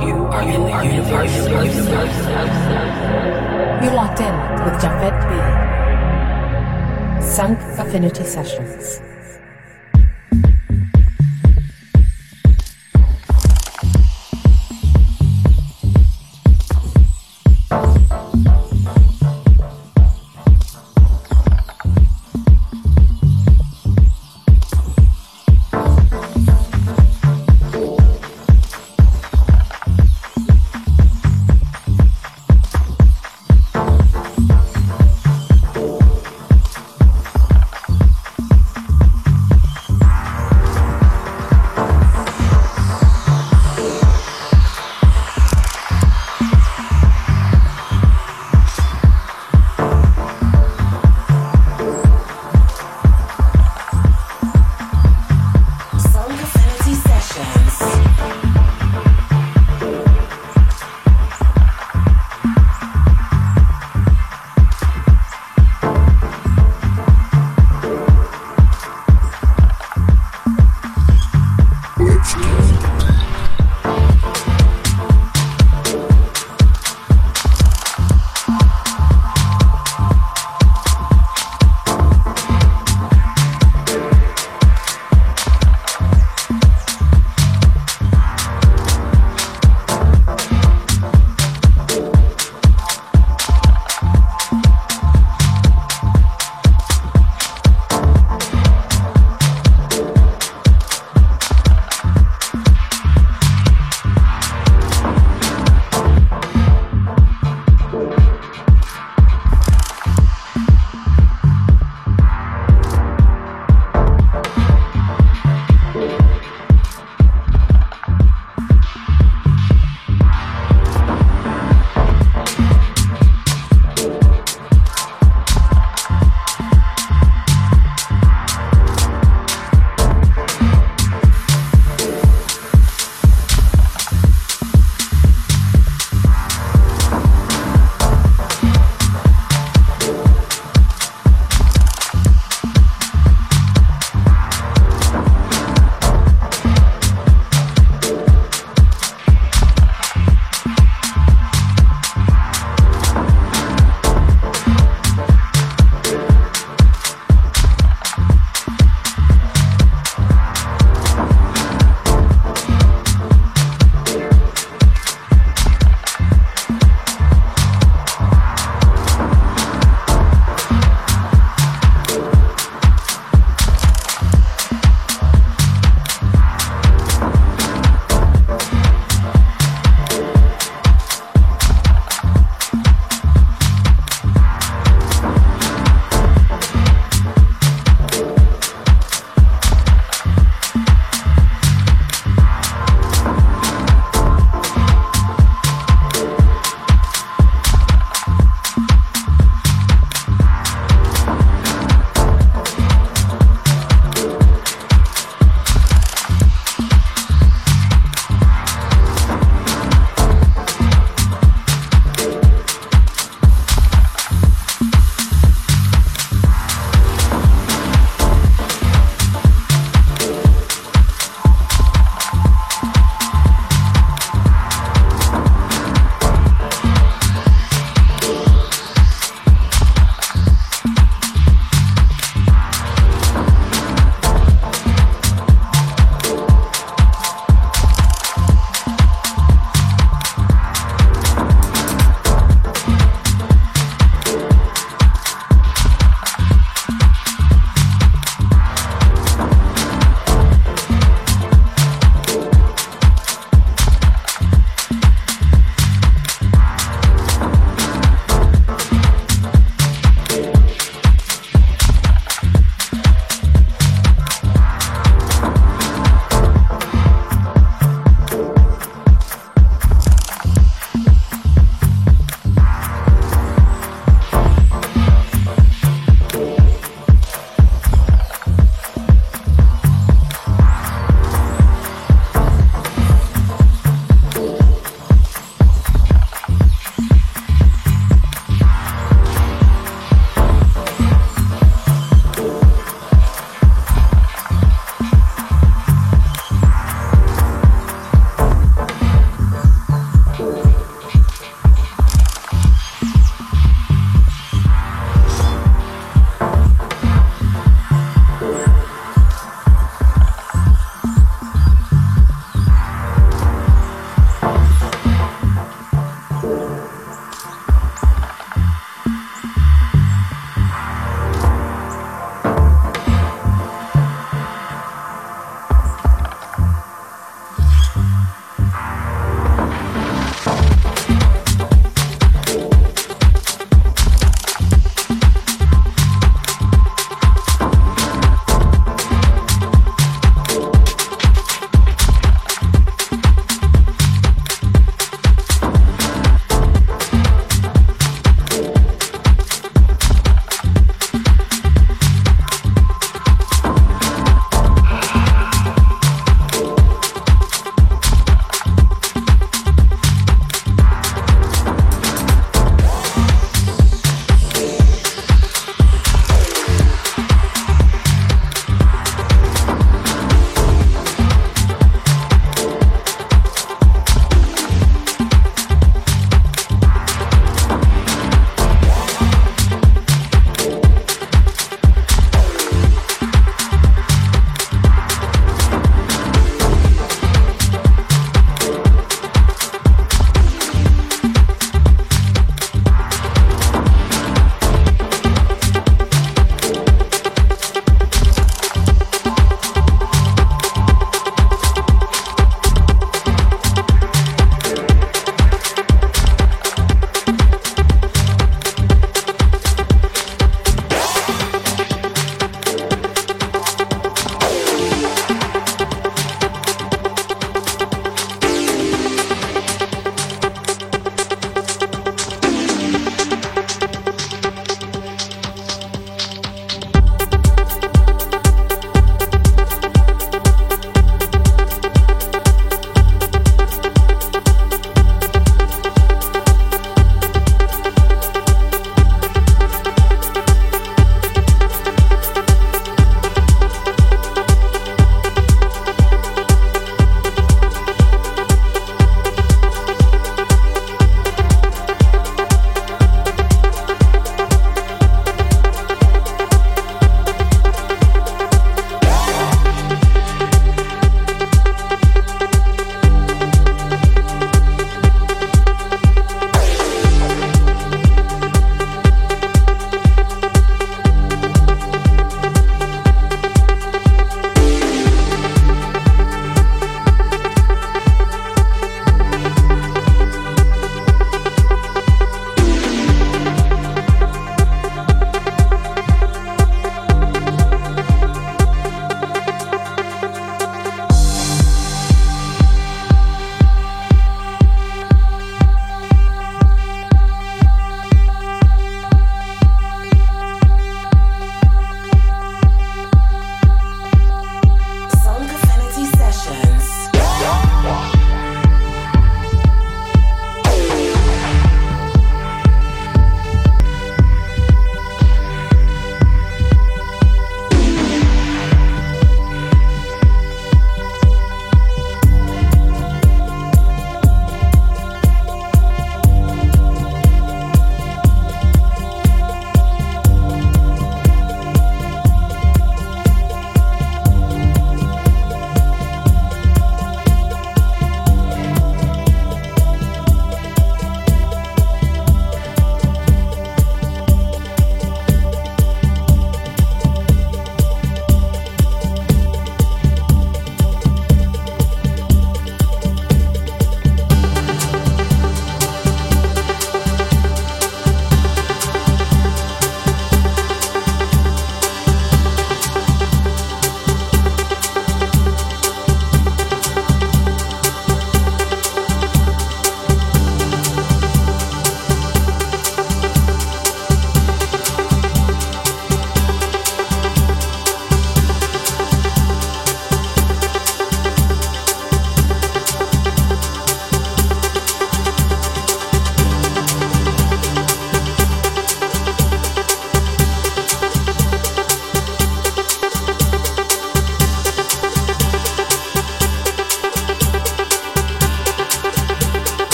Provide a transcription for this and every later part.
You are in the universe. You're locked in with Javed B. Sunk Affinity Sessions.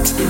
Thank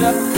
Bye.